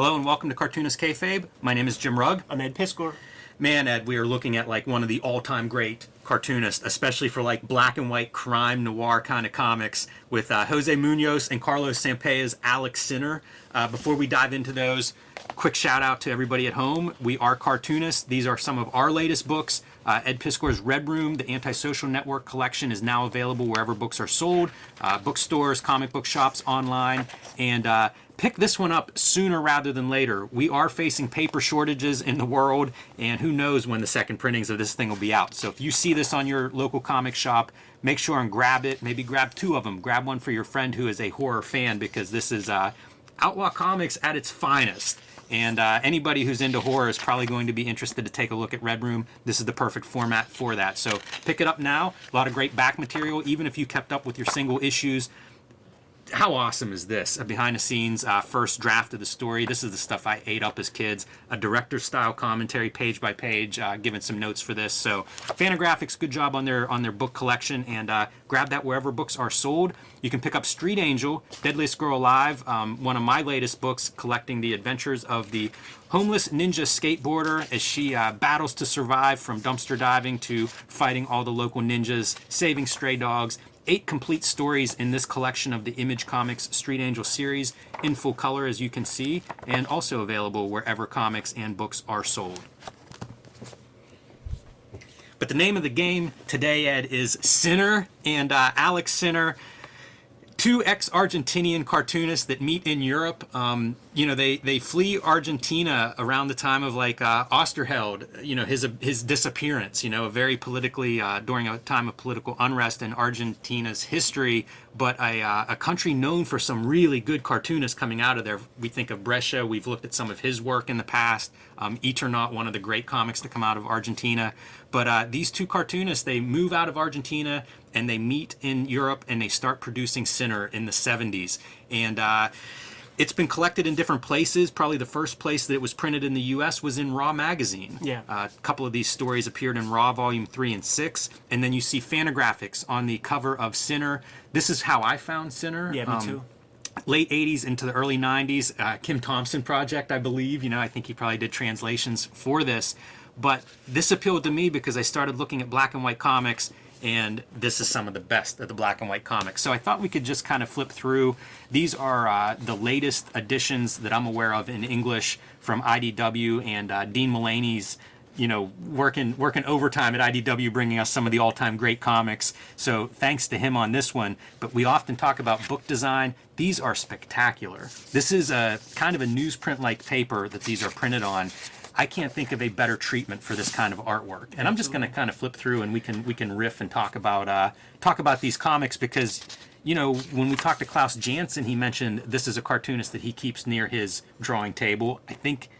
Hello and welcome to Cartoonist Kayfabe. My name is Jim Rugg. I'm Ed Piskor. Man, Ed, we are looking at like one of the all-time great cartoonists, especially for like black and white crime noir kind of comics with uh, Jose Munoz and Carlos Sampayo's Alex Sinner. Uh, before we dive into those, quick shout out to everybody at home. We are cartoonists. These are some of our latest books. Uh, Ed Piskor's Red Room, the Antisocial Network collection, is now available wherever books are sold, uh, bookstores, comic book shops, online, and uh, pick this one up sooner rather than later. We are facing paper shortages in the world, and who knows when the second printings of this thing will be out. So if you see this on your local comic shop, make sure and grab it. Maybe grab two of them. Grab one for your friend who is a horror fan because this is uh, Outlaw Comics at its finest. And uh, anybody who's into horror is probably going to be interested to take a look at Red Room. This is the perfect format for that. So pick it up now. A lot of great back material, even if you kept up with your single issues how awesome is this? A behind the scenes uh, first draft of the story. This is the stuff I ate up as kids. A director style commentary, page by page, uh, giving some notes for this. So, Fantagraphics, good job on their on their book collection, and uh, grab that wherever books are sold. You can pick up Street Angel, Deadliest Girl Alive, um, one of my latest books, collecting the adventures of the homeless ninja skateboarder as she uh, battles to survive from dumpster diving to fighting all the local ninjas, saving stray dogs eight complete stories in this collection of the Image Comics Street Angel series in full color, as you can see, and also available wherever comics and books are sold. But the name of the game today, Ed, is Sinner, and uh, Alex Sinner two ex-Argentinian cartoonists that meet in Europe. Um, you know, they they flee Argentina around the time of like uh, Oesterheld. You know, his his disappearance. You know, very politically uh, during a time of political unrest in Argentina's history. But a uh, a country known for some really good cartoonists coming out of there. We think of Breccia. We've looked at some of his work in the past. Um, Eternaut, one of the great comics to come out of Argentina. But uh, these two cartoonists, they move out of Argentina and they meet in Europe and they start producing Sinner in the 70s. And uh, it's been collected in different places. Probably the first place that it was printed in the U.S. was in Raw magazine. Yeah. Uh, a couple of these stories appeared in Raw Volume 3 and 6. And then you see Fantagraphics on the cover of Sinner. This is how I found Sinner. Yeah, me Um, too. late 80s into the early 90s uh, kim thompson project i believe you know i think he probably did translations for this but this appealed to me because i started looking at black and white comics and this is some of the best of the black and white comics so i thought we could just kind of flip through these are uh, the latest editions that i'm aware of in english from idw and uh, dean mullaney's you know, working working overtime at IDW, bringing us some of the all-time great comics. So thanks to him on this one. But we often talk about book design. These are spectacular. This is a kind of a newsprint-like paper that these are printed on. I can't think of a better treatment for this kind of artwork. And I'm just going to kind of flip through, and we can we can riff and talk about uh, talk about these comics because. You know, when we talked to Klaus Janson, he mentioned this is a cartoonist that he keeps near his drawing table. I think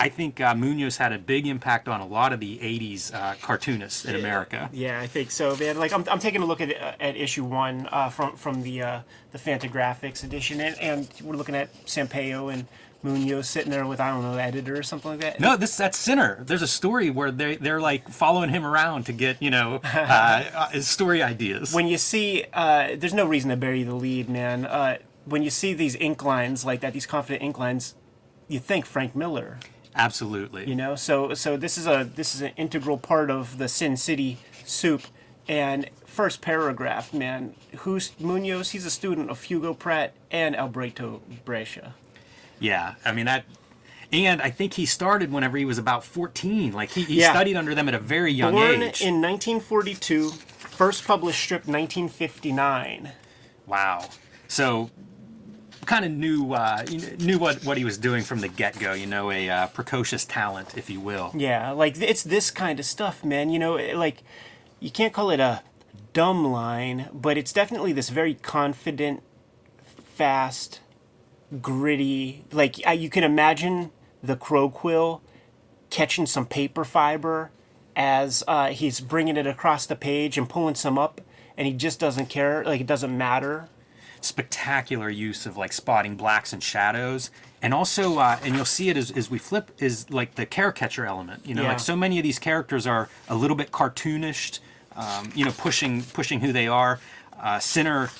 I think uh, Munoz had a big impact on a lot of the '80s uh, cartoonists in America. Yeah, I think so, man. Like I'm, I'm taking a look at uh, at issue one uh, from from the uh, the Fantagraphics edition, and, and we're looking at Sampayo and Munoz sitting there with I don't know editor or something like that. No, this that's Sinner. There's a story where they they're like following him around to get you know uh, uh, story ideas. When you see, uh, there's no reason to bury the lead, man. Uh, when you see these ink lines like that, these confident ink lines, you think Frank Miller. Absolutely. you know so so this is a this is an integral part of the sin city soup and first paragraph man who's munoz he's a student of hugo pratt and alberto breccia Yeah, I mean that. And I think he started whenever he was about 14. Like he, he Yeah. studied under them at a very young born age. in 1942 first published strip 1959 Wow. So kind of knew uh, knew what, what he was doing from the get go. You know, a uh, precocious talent, if you will. yeah like it's this kind of stuff man you know like you can't call it a dumb line but it's definitely this very confident fast gritty like you can imagine the crow quill catching some paper fiber as uh, he's bringing it across the page and pulling some up and he just doesn't care like it doesn't matter. Spectacular use of like spotting blacks and shadows. And also uh, and you'll see it as, as we flip is like the caricature element you know? Yeah. like so many of these characters are a little bit cartoonished um, you know pushing pushing who they are uh, sinner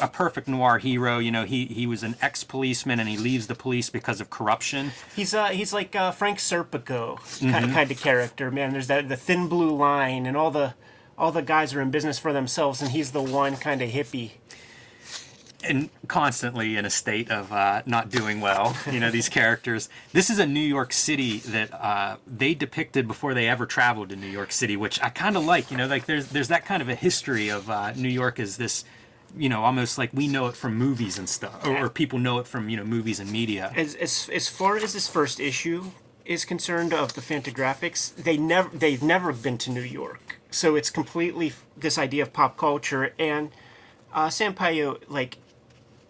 a perfect noir hero. You know, he he was an ex policeman and he leaves the police because of corruption. He's uh he's like uh, Frank Serpico kind of kind of character, man. There's that the thin blue line, and all the all the guys are in business for themselves, and he's the one kind of hippie. And constantly in a state of uh, not doing well. You know, these characters. This is a New York City that uh, they depicted before they ever traveled to New York City, which I kind of like. You know, like there's there's that kind of a history of uh, New York as this. You know, almost like we know it from movies and stuff, or, or people know it from you know movies and media. As as as far as this first issue is concerned of the Fantagraphics, they never they've never been to New York, so it's completely this idea of pop culture. And uh, Sampayo like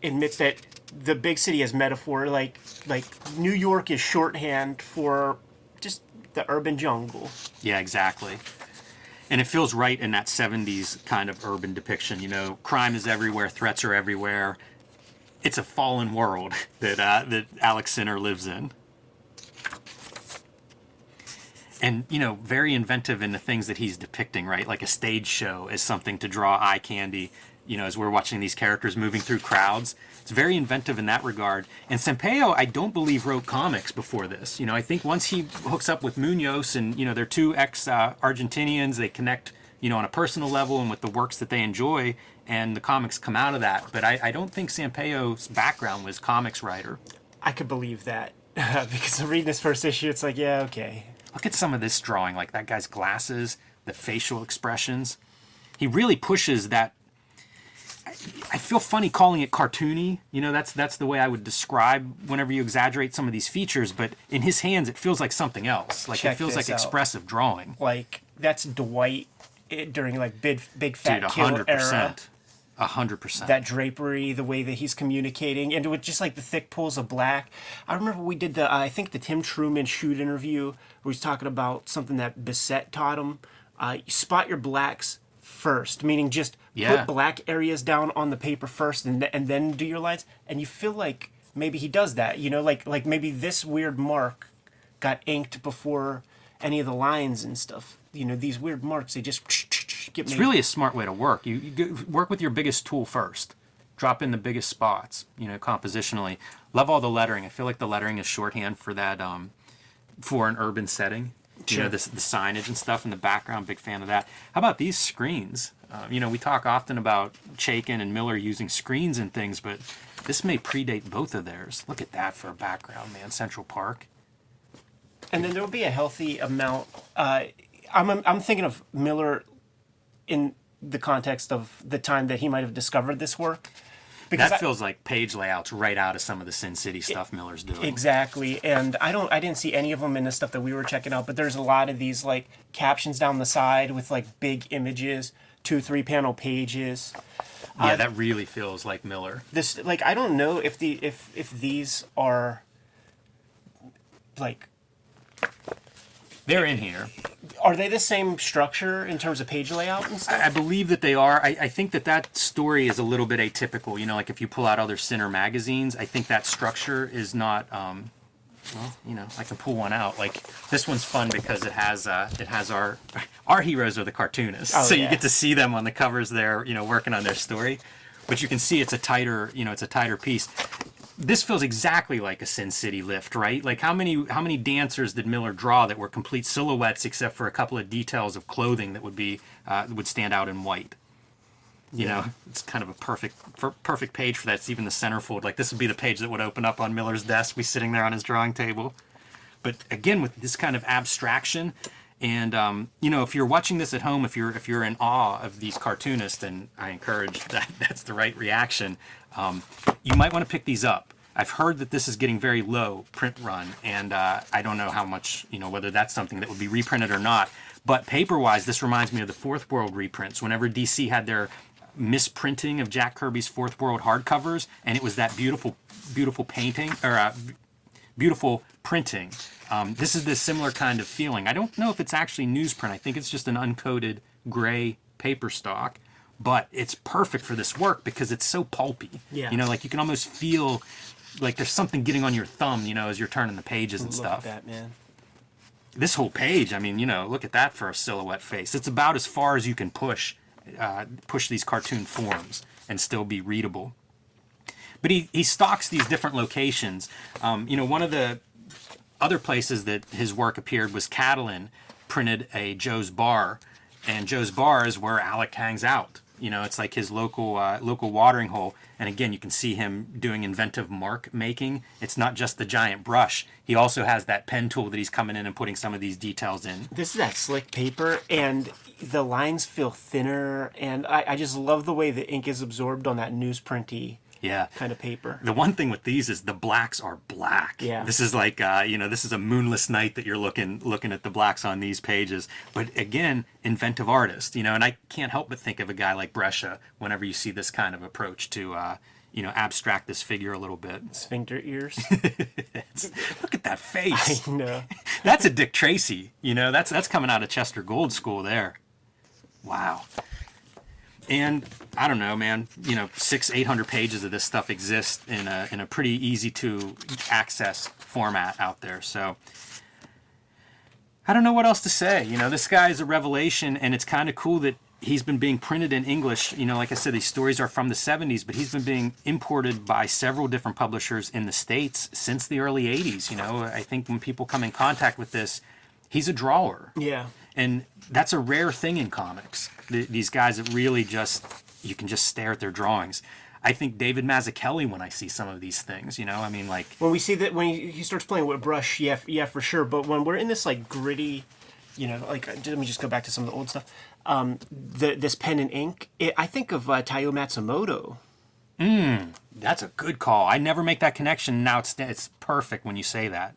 admits that the big city is metaphor, like like New York is shorthand for just the urban jungle. Yeah, exactly. And it feels right in that 70s kind of urban depiction. You know, crime is everywhere, threats are everywhere. It's a fallen world that uh, that Alex Sinner lives in. And you know, very inventive in the things that he's depicting, right? Like a stage show is something to draw eye candy. You know, as we're watching these characters moving through crowds, it's very inventive in that regard. And Sampayo, I don't believe wrote comics before this. You know, I think once he hooks up with Munoz, and you know, they're two ex uh, Argentinians, they connect, you know, on a personal level and with the works that they enjoy, and the comics come out of that. But I, I don't think Sampayo's background was comics writer. I could believe that because I'm reading this first issue, it's like, yeah, okay. Look at some of this drawing, like that guy's glasses, the facial expressions. He really pushes that. I, feel funny calling it cartoony. You know, that's that's the way I would describe whenever you exaggerate some of these features. But in his hands, it feels like something else. Like Check it feels like out. expressive drawing. Like that's Dwight eh, during like big big fat Dude, kill hundred era. percent, hundred percent. that drapery, the way that he's communicating, and with just like the thick pulls of black. I remember we did the, uh, I think the Tim Truman shoot interview where he's talking about something that Bissette taught him. Uh, you spot your blacks first, meaning just Yeah. put black areas down on the paper first, and th- and then do your lines. And you feel like maybe he does that, you know, like like maybe this weird mark got inked before any of the lines and stuff. You know, these weird marks they just get It's really a smart way to work. You, you work with your biggest tool first. Drop in the biggest spots, you know, compositionally. Love all the lettering. I feel like the lettering is shorthand for that, um, for an urban setting. You know, Sure. this, the signage and stuff in the background. Big fan of that. How about these screens? Uh, you know, we talk often about Chaykin and Miller using screens and things, but this may predate both of theirs. Look at that for a background, man. Central Park. and then there will be a healthy amount. Uh, I'm I'm thinking of Miller in the context of the time that he might have discovered this work. Because That I- feels like page layouts right out of some of the Sin City stuff Miller's doing. exactly, and I don't I didn't see any of them in the stuff that we were checking out, but there's a lot of these like captions down the side with like big images, two three panel pages. yeah, that really feels like Miller. This like I don't know if the if if these are like They're in here. are they the same structure in terms of page layout and stuff? I believe that they are. I, I think that that story is a little bit atypical. You know, like if you pull out other Sinner magazines, I think that structure is not. Um, well, you know, I can pull one out. Like this one's fun because it has uh, it has our our heroes are the cartoonists, Oh, so you get to see them on the covers there. You know, working on their story, but you can see it's a tighter. You know, it's a tighter piece. This feels exactly like a Sin City lift, right? Like how many how many dancers did Miller draw that were complete silhouettes, except for a couple of details of clothing that would be uh, would stand out in white. You know, it's kind of a perfect per- perfect page for that. It's even the centerfold. Like this would be the page that would open up on Miller's desk, be sitting there on his drawing table. But again, with this kind of abstraction, and um, you know, if you're watching this at home, if you're if you're in awe of these cartoonists, then I encourage that that's the right reaction. Um, you might want to pick these up. I've heard that this is getting very low print run, and uh, I don't know how much you know whether that's something that would be reprinted or not. But paper wise, this reminds me of the Fourth World reprints. Whenever DC had their misprinting of Jack Kirby's Fourth World hardcovers, and it was that beautiful, beautiful painting or uh, beautiful printing. Um, this is the similar kind of feeling. I don't know if it's actually newsprint. I think it's just an uncoated gray paper stock, but it's perfect for this work because it's so pulpy. Yeah. You know, like you can almost feel like there's something getting on your thumb, you know, as you're turning the pages and Look stuff. at that man. This whole page, I mean, you know, look at that for a silhouette face. It's about as far as you can push uh, push these cartoon forms and still be readable. But he, he stalks these different locations. Um, you know, one of the other places that his work appeared was Catalan printed a Joe's Bar, and Joe's Bar is where Alec hangs out. You know, it's like his local uh, local watering hole. And again, you can see him doing inventive mark making. It's not just the giant brush. He also has that pen tool that he's coming in and putting some of these details in. This is that slick paper, and the lines feel thinner, and I, I just love the way the ink is absorbed on that newsprinty Yeah. kind of paper. The one thing with these is the blacks are black. Yeah. This is like uh, you know, this is a moonless night that you're looking looking at the blacks on these pages. But again, inventive artist, you know, and I can't help but think of a guy like Breccia whenever you see this kind of approach to uh, you know, abstract this figure a little bit. Sphincter ears. Look at that face. I know. that's a Dick Tracy, you know, that's that's coming out of Chester Gould School there. Wow. And I don't know, man. You know, six, eight hundred pages of this stuff exists in a in a pretty easy to access format out there. So I don't know what else to say. You know, this guy is a revelation, and it's kind of cool that he's been being printed in English. You know, like I said, these stories are from the '70s, but he's been being imported by several different publishers in the states since the early '80s. You know, I think when people come in contact with this, he's a drawer Yeah. And that's a rare thing in comics. Th these guys that really just you can just stare at their drawings. I think David Mazzucchelli when I see some of these things. You know, I mean, like When we see that, when he, he starts playing with brush, yeah, yeah, for sure. But when we're in this like gritty, you know, like uh, let me just go back to some of the old stuff. Um, the this pen and ink, it, I think of uh, Taiyo Matsumoto. that's a good call. I never make that connection. Now it's it's perfect when you say that.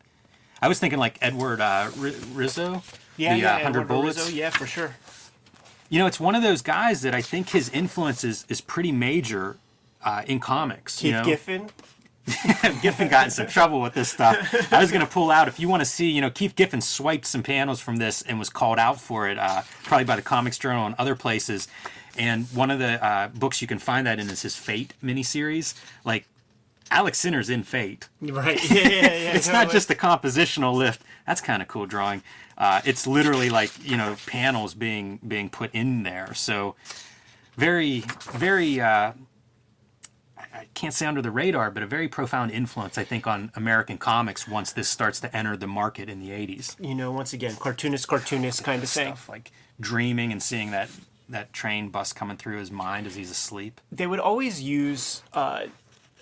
I was thinking like Edward uh, R- Risso, Yeah, the yeah, uh, Hundred Bullets. Risso, yeah, for sure. You know, it's one of those guys that I think his influence is, is pretty major uh, in comics. Keith you know? Giffen. Giffen got in some trouble with this stuff. I was going to pull out if you want to see, you know, Keith Giffen swiped some panels from this and was called out for it, uh, probably by the Comics Journal and other places. And one of the uh, books you can find that in is his Fate miniseries. Like Alex Sinner's in Fate. Right. Yeah, yeah, yeah. It's not just the compositional lift. That's kind of cool drawing. Uh, it's literally like you know panels being being put in there. So very very. Uh, I can't say under the radar, but a very profound influence, I think, on American comics once this starts to enter the market in the 80s. you know, once again, cartoonist, cartoonist kind of thing. Stuff like dreaming and seeing that, that train bus coming through his mind as he's asleep. They would always use uh,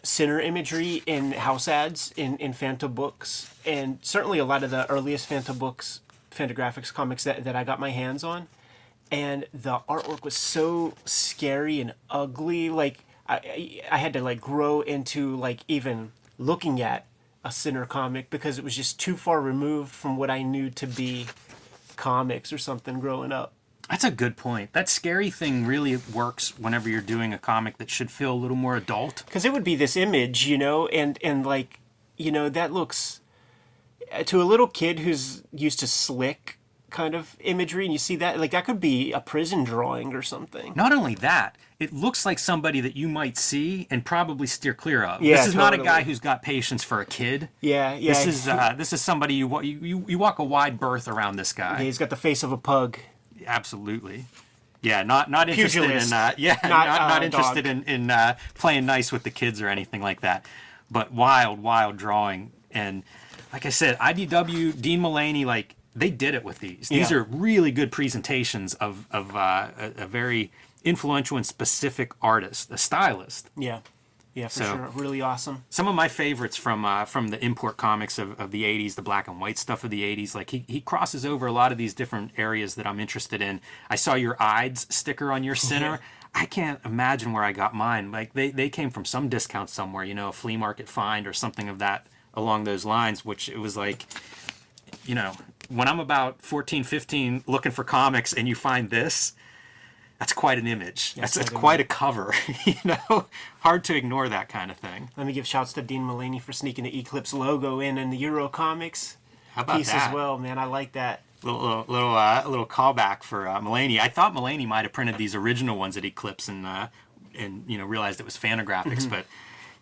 sinner imagery in house ads in, in Fanta books, and certainly a lot of the earliest Fanta books, Fantagraphics comics that, that I got my hands on. And the artwork was so scary and ugly. Like, I, I had to like grow into like even looking at a sinner comic because it was just too far removed from what I knew to be comics or something growing up. That's a good point. That scary thing really works whenever you're doing a comic that should feel a little more adult. because it would be this image, you know, and and like, you know, that looks to a little kid who's used to slick kind of imagery, and you see that like that could be a prison drawing or something. Not only that, it looks like somebody that you might see and probably steer clear of. Yeah, this is not a guy who's got patience for a kid. Yeah, yeah. This is uh, this is somebody you, you you walk a wide berth around this guy. yeah, he's got the face of a pug. Absolutely. Yeah, not not interested Pugilist. in uh, yeah, Not, not not, uh, interested dog. in in uh, playing nice with the kids or anything like that. But wild, wild drawing and like I said, IDW, Dean Mullaney, like they did it with these. These Yeah. are really good presentations of of uh, a, a very influential and specific artist, a stylist. Yeah, yeah, for So- sure. Really awesome. Some of my favorites from uh, from the import comics of, of the 80s, the black and white stuff of the 80s, like he, he crosses over a lot of these different areas that I'm interested in. I saw your IDES sticker on your center. I can't imagine where I got mine. Like they, they came from some discount somewhere, you know, a flea market find or something of that along those lines, which it was like, you know, when I'm about 14, 15 looking for comics and you find this, that's quite an image. that's that's do. quite a cover, you know? Hard to ignore that kind of thing. Let me give shouts to Dean Mullaney for sneaking the Eclipse logo in in the Euro Comics piece that? as well, man. I like that. little little little, uh, little callback for uh, Mullaney. I thought Mullaney might have printed these original ones at Eclipse and uh, and you know realized it was Fantagraphics, but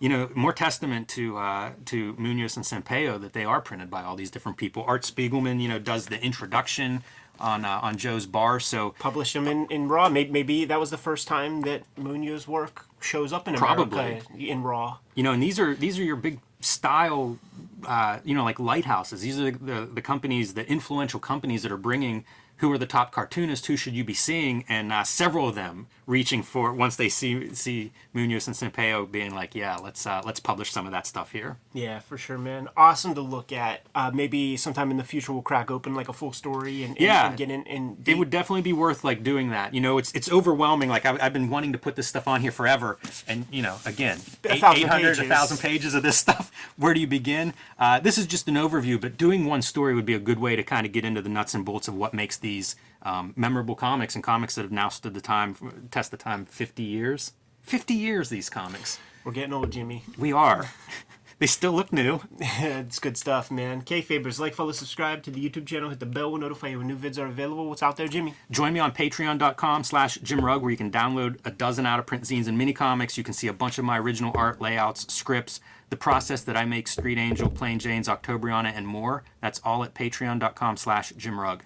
you know more testament to uh, to Munoz and Sampayo that they are printed by all these different people. Art Spiegelman, you know, does the introduction on uh, on Joe's bar. So Publish them in, in Raw. Maybe, maybe that was the first time that Munoz's work shows up in Probably. America in Raw. you know, and these are these are your big style, uh, you know, like lighthouses. These are the, the the companies, the influential companies that are bringing. Who are the top cartoonists? Who should you be seeing? And uh, several of them reaching for once they see see Munoz and Sampayo being like, yeah, let's uh, let's publish some of that stuff here. Yeah, for sure, man. Awesome to look at. Uh, maybe sometime in the future we'll crack open like a full story and, and, Yeah. and get in. in it would definitely be worth like doing that. You know, it's it's overwhelming. Like I've, I've been wanting to put this stuff on here forever, and you know, again, eight hundred, a pages. thousand pages of this stuff. Where do you begin? Uh, this is just an overview, but doing one story would be a good way to kind of get into the nuts and bolts of what makes these um, memorable comics and comics that have now stood the time test the time fifty years. Fifty years, these comics. We're getting old, Jimmy. We are. they still look new. it's good stuff, man. Kayfabers, like, follow, subscribe to the YouTube channel. Hit the bell. We'll notify you when new vids are available. What's out there, Jimmy? Join me on patreon.com slash Jim Rugg, where you can download a dozen out of print zines and mini comics. You can see a bunch of my original art, layouts, scripts, the process that I make Street Angel, Plain Jane's, Octobriana, and more. That's all at patreon.com slash Jim Rugg.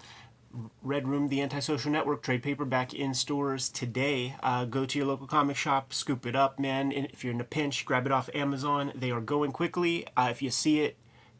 Red Room, the Antisocial Network, trade paperback in stores today. Uh, go to your local comic shop, scoop it up, man. And if you're in a pinch, grab it off Amazon. They are going quickly. Uh, if you see it,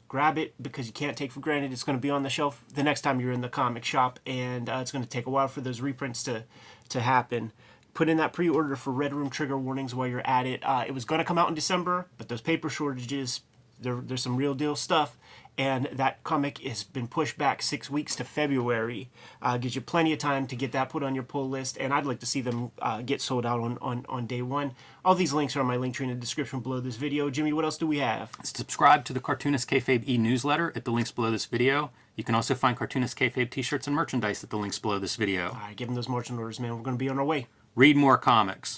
grab it because you can't take for granted it's going to be on the shelf the next time you're in the comic shop, and uh, it's going to take a while for those reprints to to happen. Put in that pre-order for Red Room trigger warnings while you're at it. Uh, it was going to come out in December, but those paper shortages, there, there's some real deal stuff and that comic has been pushed back six weeks to February. Uh, gives you plenty of time to get that put on your pull list, and I'd like to see them uh, get sold out on, on, on day one. All these links are on my link tree in the description below this video. Jimmy, what else do we have? Subscribe to the Cartoonist Kayfabe e-newsletter at the links below this video. You can also find Cartoonist Kayfabe t-shirts and merchandise at the links below this video. All right, give them those marching orders, man. We're going to be on our way. Read more comics.